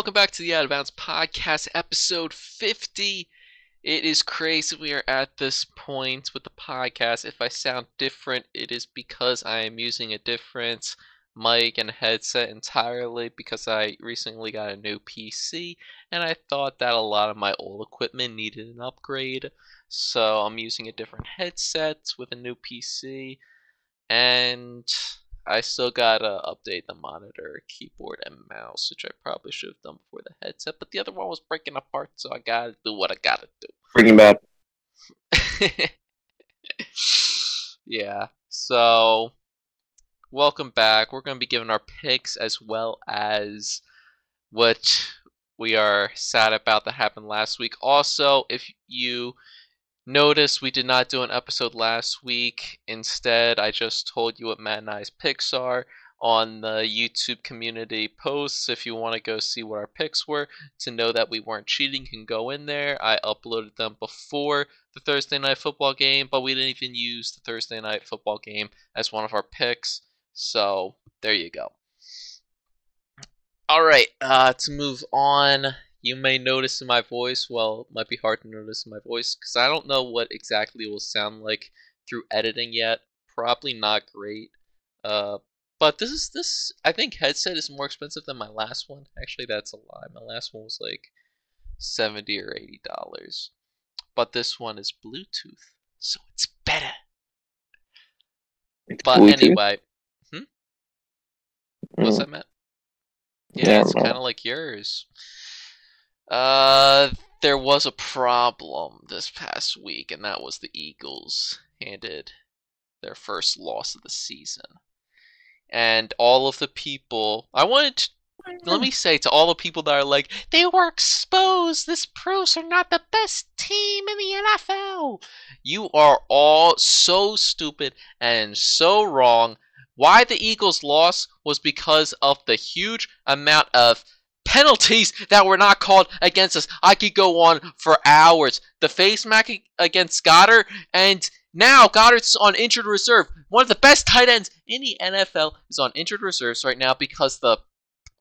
welcome back to the Out of Bounds Podcast, episode 50. It is crazy we are at this point with the podcast. If I sound different, it is because I am using a different mic and headset entirely because I recently got a new PC and I thought that a lot of my old equipment needed an upgrade. So I'm using a different headset with a new PC and I still gotta update the monitor, keyboard, and mouse, which I probably should have done before the headset. But the other one was breaking apart, so I gotta do what I gotta do. Breaking Bad. yeah. So, welcome back. We're gonna be giving our picks as well as what we are sad about that happened last week. Also, if you Notice we did not do an episode last week. Instead, I just told you what Matt and I's picks are on the YouTube community posts. If you want to go see what our picks were to know that we weren't cheating, you can go in there. I uploaded them before the Thursday night football game, but we didn't even use the Thursday night football game as one of our picks. So there you go. All right, uh, to move on you may notice in my voice, well, it might be hard to notice in my voice because I don't know what exactly it will sound like through editing yet. Probably not great. Uh, but this is this. I think headset is more expensive than my last one. Actually, that's a lie. My last one was like seventy or eighty dollars, but this one is Bluetooth, so it's better. It's But Bluetooth? anyway, hmm? what's Mm. that, Matt? Yeah, Yeah, it's kind of like yours. Uh, there was a problem this past week, and that was the Eagles handed their first loss of the season. And all of the people, I wanted to, let me say to all the people that are like, they were exposed, this proves they're not the best team in the NFL. You are all so stupid and so wrong. Why the Eagles lost was because of the huge amount of penalties that were not called against us. I could go on for hours. The face mask against Goedert, and now Goedert's on injured reserve. One of the best tight ends in the NFL is on injured reserves right now because the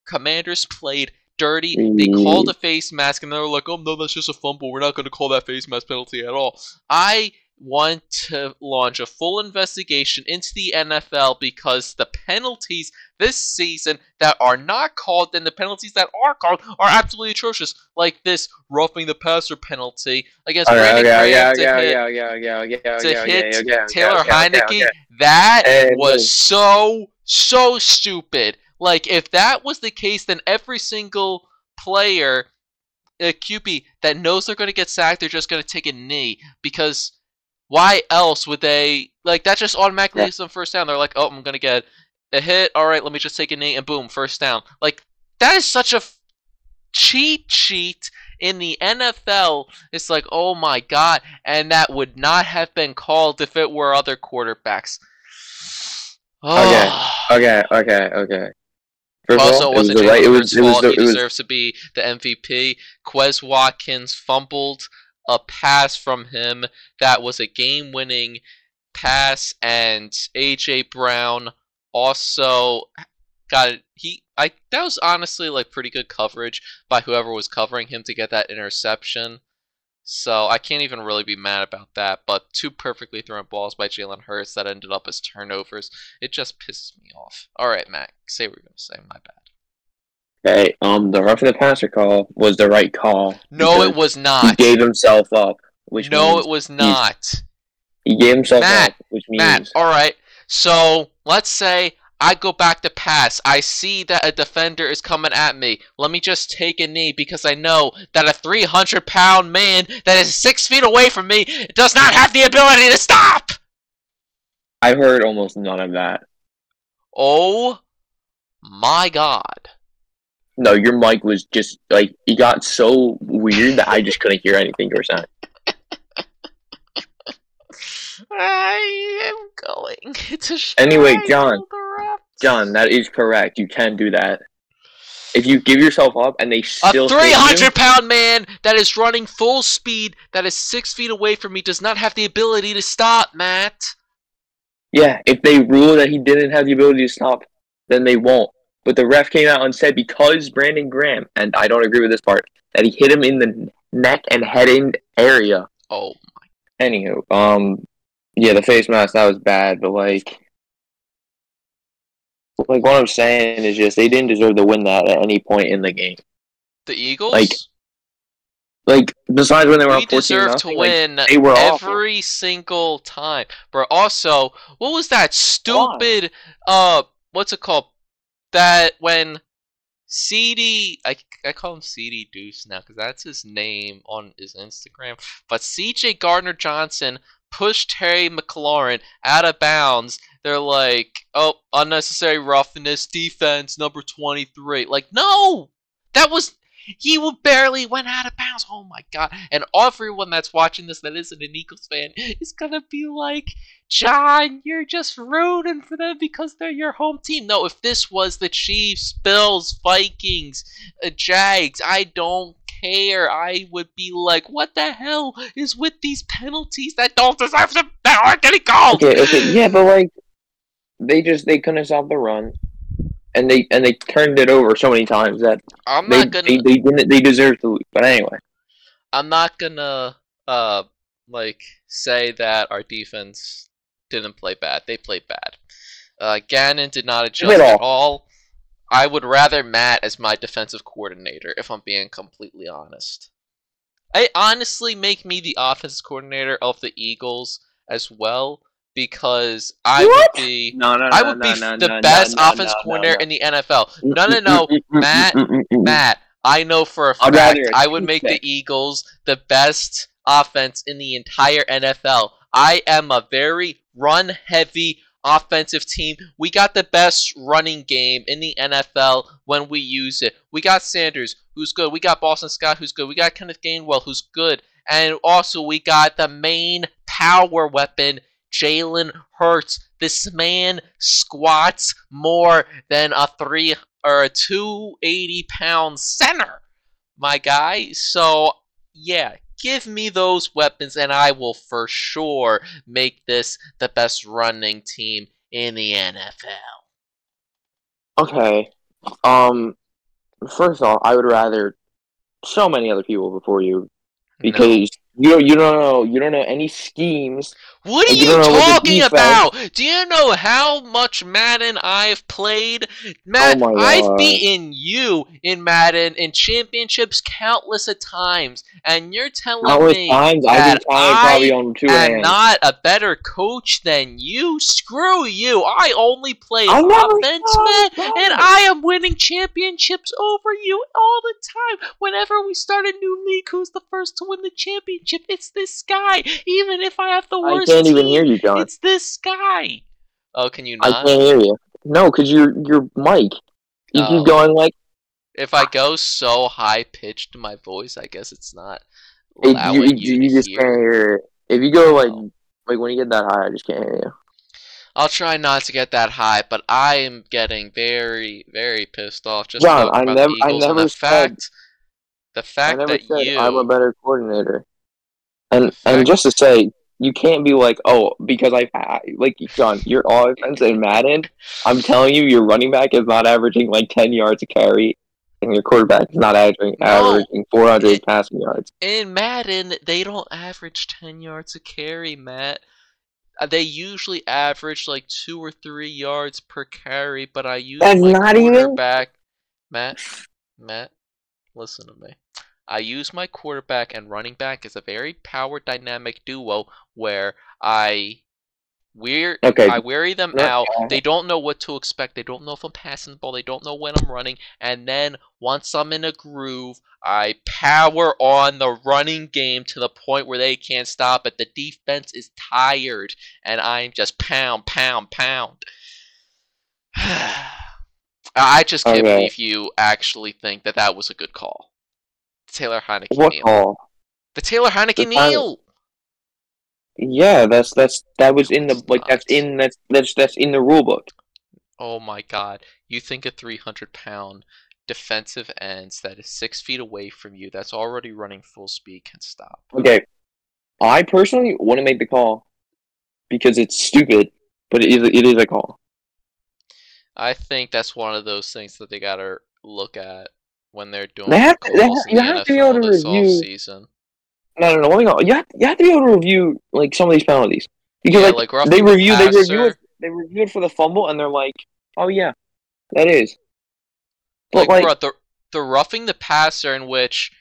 Commanders played dirty. They Mm. called a face mask, and they were like, "Oh no, that's just a fumble. We're not going to call that face mask penalty at all." I want to launch a full investigation into the NFL because the penalties this season that are not called and the penalties that are called are absolutely atrocious. Like this roughing the passer penalty against Brandon Graham to hit Taylor Heinicke. That was so so stupid. Like if that was the case, then every single player, uh, a QB that knows they're going to get sacked, they're just going to take a knee because why else would they like that? Just automatically Yeah. gives them first down. They're like, oh, I'm going to get a hit. All right, let me just take a knee and boom, first down. Like that is such a f- cheat sheet in the NFL. It's like, oh my god, and that would not have been called if it were other quarterbacks. Oh. Okay, okay, okay. First Also, all, it it was wasn't the right. It was. It was. The, He it was. deserves to be the MVP. Quez Watkins fumbled a pass from him that was a game-winning pass, and AJ Brown also got it. He, I that was honestly like pretty good coverage by whoever was covering him to get that interception. So I can't even really be mad about that. But two perfectly thrown balls by Jalen Hurts that ended up as turnovers. It just pisses me off. All right, Matt, say what you're gonna say. My bad. Okay. Um, the roughing the passer call was the right call. No, it was not. He gave himself up, which No, it was not. he gave himself Matt, up, which means Matt, all right. So let's say I go back to pass. I see that a defender is coming at me. Let me just take a knee because I know that a 300 pound man that is six feet away from me does not have the ability to stop. I heard almost none of that. Oh my god. No, your mic was just like it got so weird that I just couldn't hear anything you were saying. I am going to Anyway, John. John, that is correct. You can do that. If you give yourself up and they A still you- 300 pound man that is running full speed, that is six feet away from me, does not have the ability to stop, Matt. Yeah, if they rule that he didn't have the ability to stop, then they won't. But the ref came out and said because Brandon Graham, and I don't agree with this part, that he hit him in the neck and head in area. Oh, my. Anywho, um, yeah, the face mask that was bad, but like, like what I'm saying is just they didn't deserve to win that at any point in the game. the Eagles. Like, Like besides when they were we up 14 deserve to like, win they were awful. every single time. But also, what was that stupid? Uh, what's it called? That when CD, I I call him CD Deuce now because that's his name on his Instagram. But CJ Gardner Johnson pushed Terry McLaurin out of bounds. They're like, oh, unnecessary roughness, defense number twenty three. Like, no, that was he would barely went out of bounds. Oh my god! And everyone that's watching this that isn't an Eagles fan is gonna be like, John, you're just rooting for them because they're your home team. No, if this was the Chiefs, Bills, Vikings, uh, Jags, I don't care. I would be like, what the hell is with these penalties that don't deserve to that aren't getting called? Okay, okay, yeah, but like they just they couldn't stop the run, and they and they turned it over so many times that I'm they not gonna. they, they didn't they deserved to lose. But anyway, I'm not gonna uh like say that our defense didn't play bad. They played bad. Uh, Gannon did not adjust Played at all. I would rather Matt as my defensive coordinator, if I'm being completely honest. I honestly make me the offensive coordinator of the Eagles as well because I What? would be no, no, I would be the best offense coordinator in the NFL. No, no, no, Matt, Matt, I know for a I'd fact I would make the Eagles the best offense in the entire NFL. I am a very run heavy offensive team. We got the best running game in the NFL when we use it. We got Sanders, who's good. We got Boston Scott, who's good. We got Kenneth Gainwell, who's good. And also, we got the main power weapon, Jalen Hurts. This man squats more than a three or a 280 pound center, my guy. So, yeah, give me those weapons, and I will for sure make this the best running team in the NFL. Okay. Um. First off, I would rather so many other people before you No. because you you don't know you don't know any schemes. What are You you don't know what the talking about? Do you know how much Madden I've played? Matt, Oh I've beaten you in Madden in championships countless of times, and you're telling Countless me times that I probably on two am hands. not a better coach than you? Screw you! I only play I offense, man, and I am winning championships over you all the time. Whenever we start a new league, who's the first to win the championship? It's this guy. Even if I have the worst can't even hear you, John. it's this guy. Oh, can you not? I can't hear you. No, because your your mic. You Oh. keep going like If I go so high pitched in my voice, I guess it's not it, you, you, you, just hear. can't hear it. If you go oh. like Oh. like when you get that high, I just can't hear you. I'll try not to get that high, but I am getting very, very pissed off just John, talking I about never- the I Eagles and never the said- fact, the I fact never that said you, I'm a better coordinator. And and just to say, you can't be like, oh, because I, I like John, your offense in Madden. I'm telling you, your running back is not averaging like ten yards a carry, and your quarterback is not averaging No. averaging 400 passing yards. in Madden, they don't average 10 yards a carry, Matt. Uh, They usually average like two or three yards per carry, but I use That's my not even- quarterback. Matt, Matt, listen to me. I use my quarterback and running back as a very power dynamic duo where I we're Okay. I weary them Yeah. out. They don't know what to expect. They don't know if I'm passing the ball. They don't know when I'm running. And then once I'm in a groove, I power on the running game to the point where they can't stop it. The defense is tired, and I'm just pound, pound, pound. I just can't Okay. believe you actually think that that was a good call. Taylor Heinicke What kneel. call? The Taylor Heinicke The time-. Yeah, that's that's that was in the like that's in that's that's that's in the rule book. Oh my god. You think a 300 pound defensive ends that is six feet away from you that's already running full speed can stop? Okay, I personally wouldn't make the call because it's stupid, but it is it is a call. I think that's one of those things that they gotta look at when they're doing They have to- they have- you have to be able to review- offseason. No, no, no. Let me go. You have, you have to be able to review like some of these penalties because Yeah, like, like they the review they review it they review it for the fumble and they're like, oh yeah, that is. But like, like, bro, the the roughing the passer in which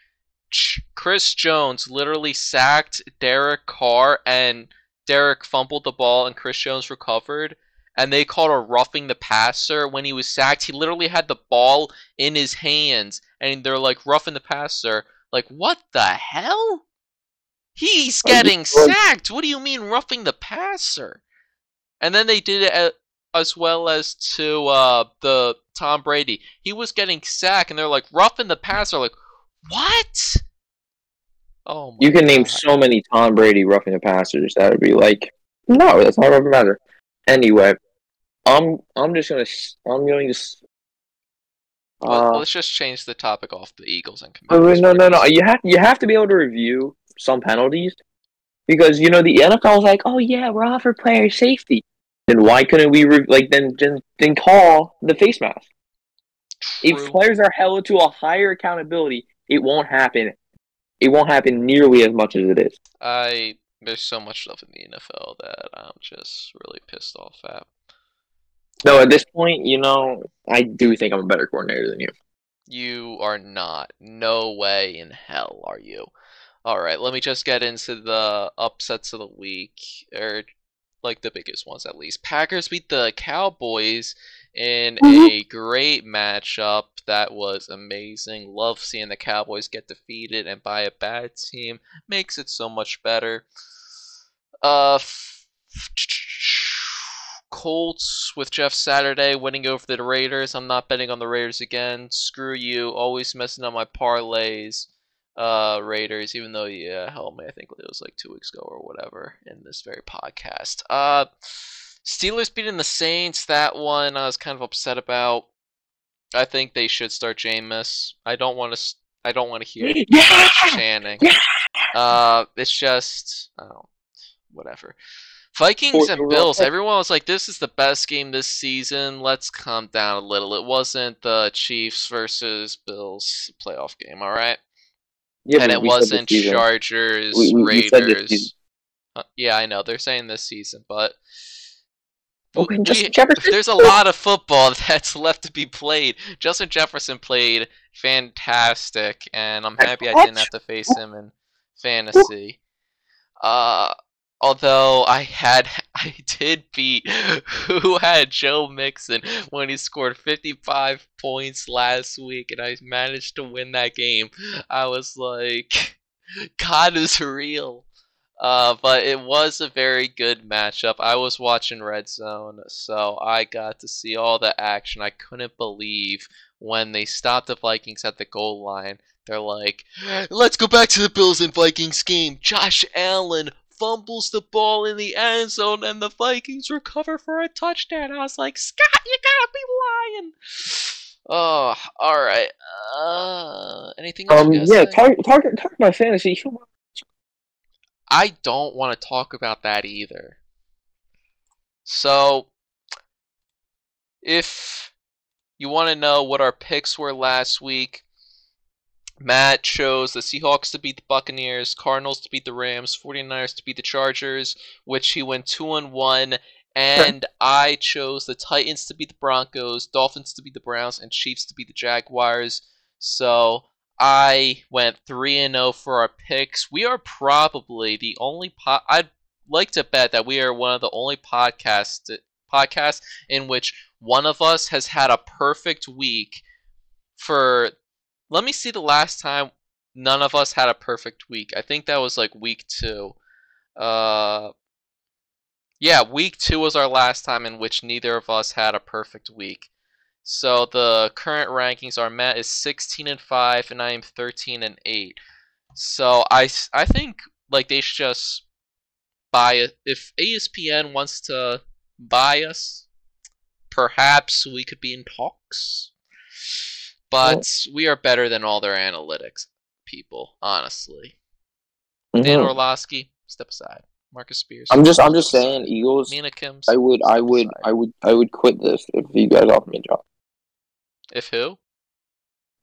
Chris Jones literally sacked Derek Carr and Derek fumbled the ball and Chris Jones recovered and they called a roughing the passer when he was sacked. He literally had the ball in his hands and they're like roughing the passer. Like what the hell? He's getting sacked. What do you mean roughing the passer? And then they did it as well as to uh, the Tom Brady. He was getting sacked, and they're like roughing the passer. Like what? Oh my you can name so many Tom Brady roughing the passers that would be like, no, that's not a matter. Anyway, I'm I'm just gonna I'm going to. s- Well, Uh, let's just change the topic off the Eagles and wait, Commanders. no, no, no. You have you have to be able to review some penalties because you know the NFL is like, oh yeah, we're all for player safety. Then why couldn't we re- like then, then then call the face mask? If players are held to a higher accountability, it won't happen. It won't happen nearly as much as it is. I there's so much stuff in the NFL that I'm just really pissed off at. No, at this point, you know, I do think I'm a better coordinator than you. You are not. No way in hell are you. All right, let me just get into the upsets of the week, or like the biggest ones at least. Packers beat the Cowboys in a great matchup. That was amazing. Love seeing the Cowboys get defeated and by a bad team. Makes it so much better. Uh, f- Colts with Jeff Saturday winning over the Raiders. I'm not betting on the Raiders again. Screw you. Always messing up my parlays. Uh, Raiders, even though yeah, hell me, I think it was like two weeks ago or whatever in this very podcast. Uh, Steelers beating the Saints. That one I was kind of upset about. I think they should start Jameis. I don't want to. I don't want to hear Yeah! chanting. Yeah! Uh, it's just, oh, whatever. Vikings and Bills. Everyone was like, "This is the best game this season." Let's calm down a little. It wasn't the Chiefs versus Bills playoff game, all right? Yeah, and it we said this wasn't. Chargers We- we- we said this Raiders. Uh, yeah, I know they're saying this season, but Okay, we- there's a lot of football that's left to be played. Justin Jefferson played fantastic, and I'm happy I didn't have to face him in fantasy. Uh, although I had, I did beat who had Joe Mixon when he scored 55 points last week, and I managed to win that game. I was like, God is real. Uh, but it was a very good matchup. I was watching Red Zone, so I got to see all the action. I couldn't believe when they stopped the Vikings at the goal line. They're like, let's go back to the Bills and Vikings game. Josh Allen fumbles the ball in the end zone, and the Vikings recover for a touchdown. I was like, Scott, you gotta be lying. Oh, all right. Uh, anything else? Um, yeah, talk, talk, talk about fantasy. I don't want to talk about that either. So, if you want to know what our picks were last week, Matt chose the Seahawks to beat the Buccaneers, Cardinals to beat the Rams, 49ers to beat the Chargers, which he went 2 and 1, and I chose the Titans to beat the Broncos, Dolphins to beat the Browns, and Chiefs to beat the Jaguars. So, I went 3 and 0 for our picks. We are probably the only po- I'd like to bet that we are one of the only podcasts podcasts in which one of us has had a perfect week for let me see the last time none of us had a perfect week. I think that was like week 2. Uh yeah, week 2 was our last time in which neither of us had a perfect week. So the current rankings are Matt is 16 and 5 and I am 13 and 8. So I, I think like they should just buy it if ESPN wants to buy us perhaps we could be in talks. But we are better than all their analytics people, honestly. Dan Mhm. Orlovsky, step aside. Marcus Spears. I'm just I'm just saying, Eagles. Mina Kimes. I would I would I would I would quit this if you guys offer me a job. If who?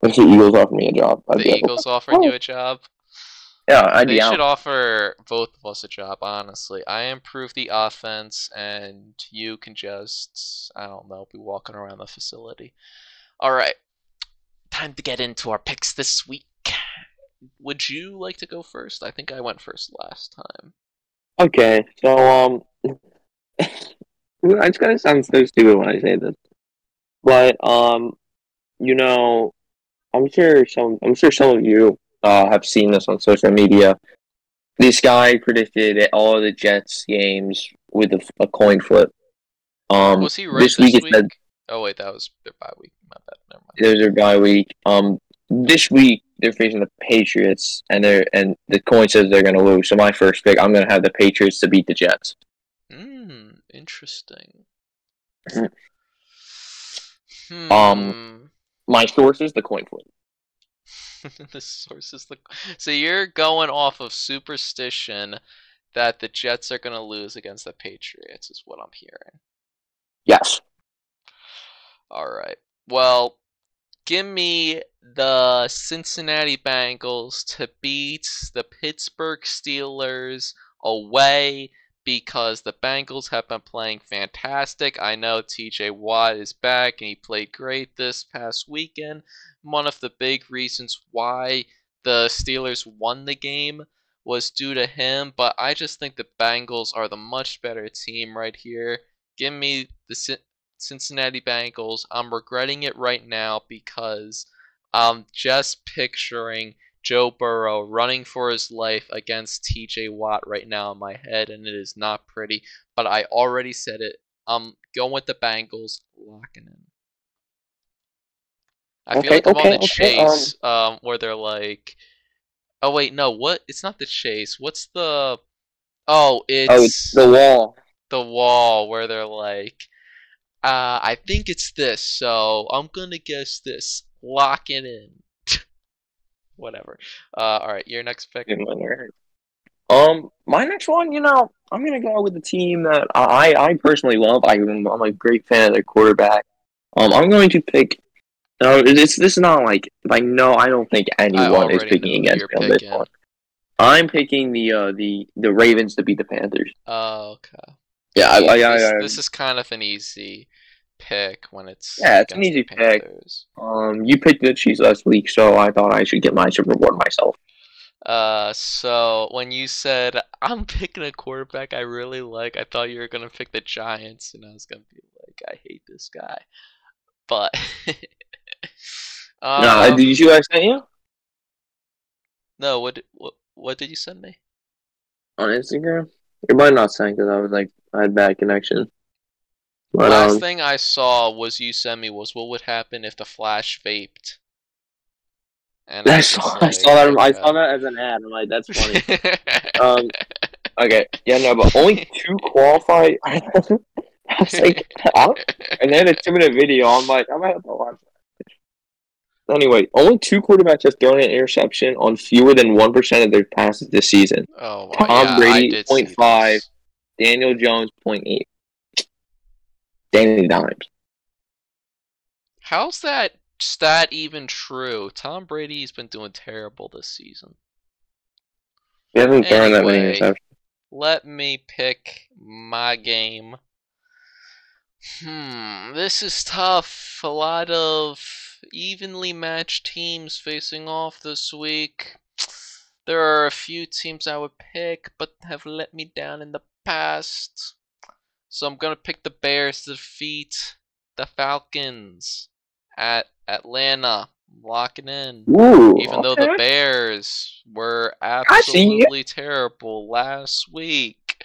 If the Eagles offer me a job, I'd The be like, Eagles offering you a job. yeah, I'd They should offer both of us a job, honestly. I improve the offense, and you can just, I don't know, be walking around the facility. All right, time to get into our picks this week. Would you like to go first? I think I went first last time. Okay, so um, it's gonna sound so stupid when I say this, but um, you know, I'm sure some I'm sure some of you uh have seen this on social media. This guy predicted all of the Jets games with a, a coin flip. Um, Was he right this this, week week? said Oh wait, that was their bye week. My bad. Never mind. There's their bye week. Um, this week they're facing the Patriots, and they're and the coin says they're gonna lose. So my first pick, I'm gonna have the Patriots to beat the Jets. Hmm, interesting. Mhm. Hmm. Um, My source is the coin flip. the source is the. So you're going off of superstition that the Jets are going to lose against the Patriots, is what I'm hearing. Yes. All right. Well, give me the Cincinnati Bengals to beat the Pittsburgh Steelers away because the Bengals have been playing fantastic. I know TJ Watt is back and he played great this past weekend. One of the big reasons why the Steelers won the game was due to him, but I just think the Bengals are the much better team right here. Give me the Cincinnati Bengals. I'm regretting it right now because I'm just picturing Joe Burrow running for his life against TJ Watt right now in my head, and it is not pretty. But I already said it. I'm going with the Bengals, locking in. I feel Okay, like I'm on okay, the okay, chase, um, where they're like, oh wait, no, what? It's not the chase. What's the? Oh, it's, Oh, it's the wall. the wall where they're like, uh, I think it's this, so I'm gonna guess this. Lock it in. Whatever. Uh, all right, your next pick. Um, my next one, you know, I'm gonna go with the team that I I personally love. I, I'm a great fan of their quarterback. Um, I'm going to pick. No, it's this is not like I know. I don't think anyone is picking against me on this one. I'm picking the uh the the Ravens to beat the Panthers. Oh, okay. Yeah, I, I, I, this is kind of an easy pick when it's Yeah, it's an easy pick. Um you picked the Chiefs last week, so I thought I should get my super reward myself. Uh, so when you said I'm picking a quarterback I really like, I thought you were gonna pick the Giants, and I was gonna be like, I hate this guy. But um, no, did you see what I sent you no, what, did- what what did you send me? on Instagram? It might not send because I was like I had bad connection. But Last um, thing I saw was you sent me was what would happen if the Flash vaped. And I was saw, I saw that. I saw that as an ad. I'm like, that's funny. um, okay, yeah, no, but only two qualify. I was like, huh? and then a two minute video. I'm like, I might have to watch that. Anyway, only two quarterbacks have thrown an interception on fewer than one percent of their passes this season. oh, Tom yeah, I Brady, did 0.5. Daniel Jones, 0.8. Danny Dimes. How's that stat even true? Tom Brady's been doing terrible this season. He hasn't thrown that many interceptions. Let me pick my game. Hmm, this is tough. A lot of evenly matched teams facing off this week. There are a few teams I would pick, but have let me down in the past. So I'm gonna pick the Bears to defeat the Falcons at Atlanta. I'm locking in. Ooh, Even though the. Bears were absolutely terrible last week.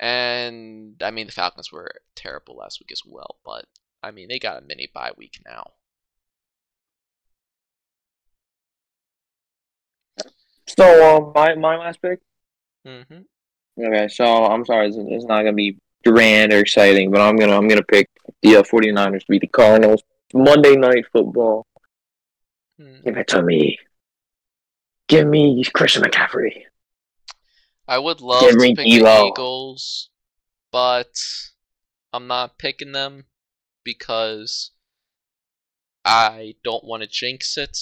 And I mean the Falcons were terrible last week as well, but I mean they got a mini bye week now. So, um, my, my last pick? hmm Okay, so I'm sorry, it's, it's not gonna be grand or exciting, but I'm gonna I'm gonna pick the uh, 49ers to beat the Cardinals. Monday night football. Hmm. Give it to me. Give me Christian McCaffrey. I would love Give to pick the D'Lo. Eagles, but I'm not picking them because I don't want to jinx it.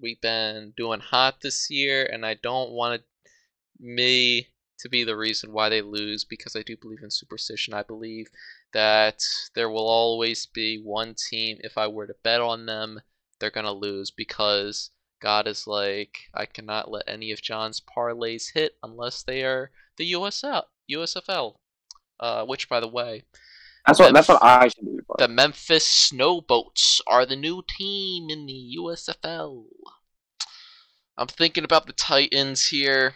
We've been doing hot this year, and I don't want to, me to be the reason why they lose because I do believe in superstition. I believe that there will always be one team, if I were to bet on them, they're going to lose because God is like, I cannot let any of John's parlays hit unless they are the USL, USFL. Uh, which, by the way, That's what that's what I should do. the Memphis Showboats are the new team in the USFL. I'm thinking about the Titans here.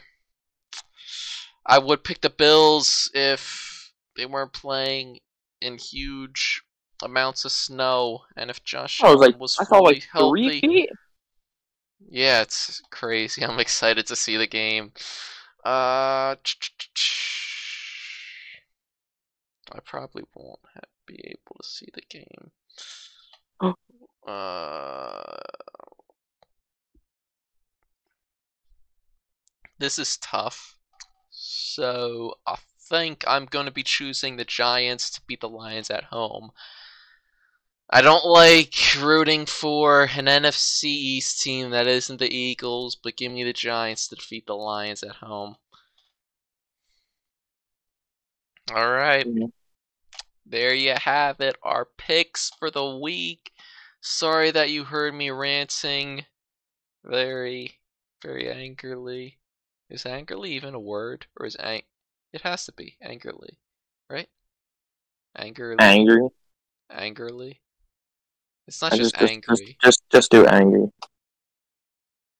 I would pick the Bills if they weren't playing in huge amounts of snow and if Josh I was like, was I saw fully like healthy. three feet. Yeah, it's crazy. I'm excited to see the game. Uh, I probably won't ha be able to see the game. Oh. Uh, this is tough. So I think I'm going to be choosing the Giants to beat the Lions at home. I don't like rooting for an NFC East team that isn't the Eagles, but give me the Giants to defeat the Lions at home. All right. There you have it. Our picks for the week. Sorry that you heard me ranting very, very angrily. Is angrily even a word? Or is ang- It has to be angrily, right? Angrily. Angry. angrily. It's not I just, just, angry. just just just do angry.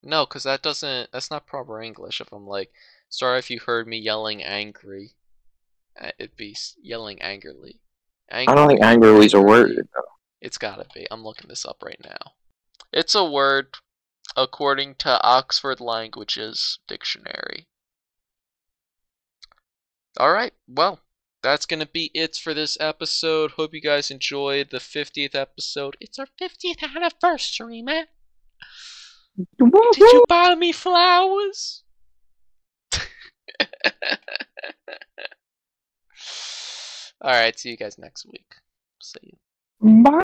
No, because that doesn't. That's not proper English. If I'm like, sorry if you heard me yelling angry, it'd be yelling angrily. I don't think angrily is a word. though. It's gotta be. I'm looking this up right now. It's a word according to Oxford Languages Dictionary. Alright, well, that's gonna be it for this episode. Hope you guys enjoyed the 50th episode. It's our 50th anniversary, man. Did you buy me flowers? Alright, see you guys next week. See you. Bye.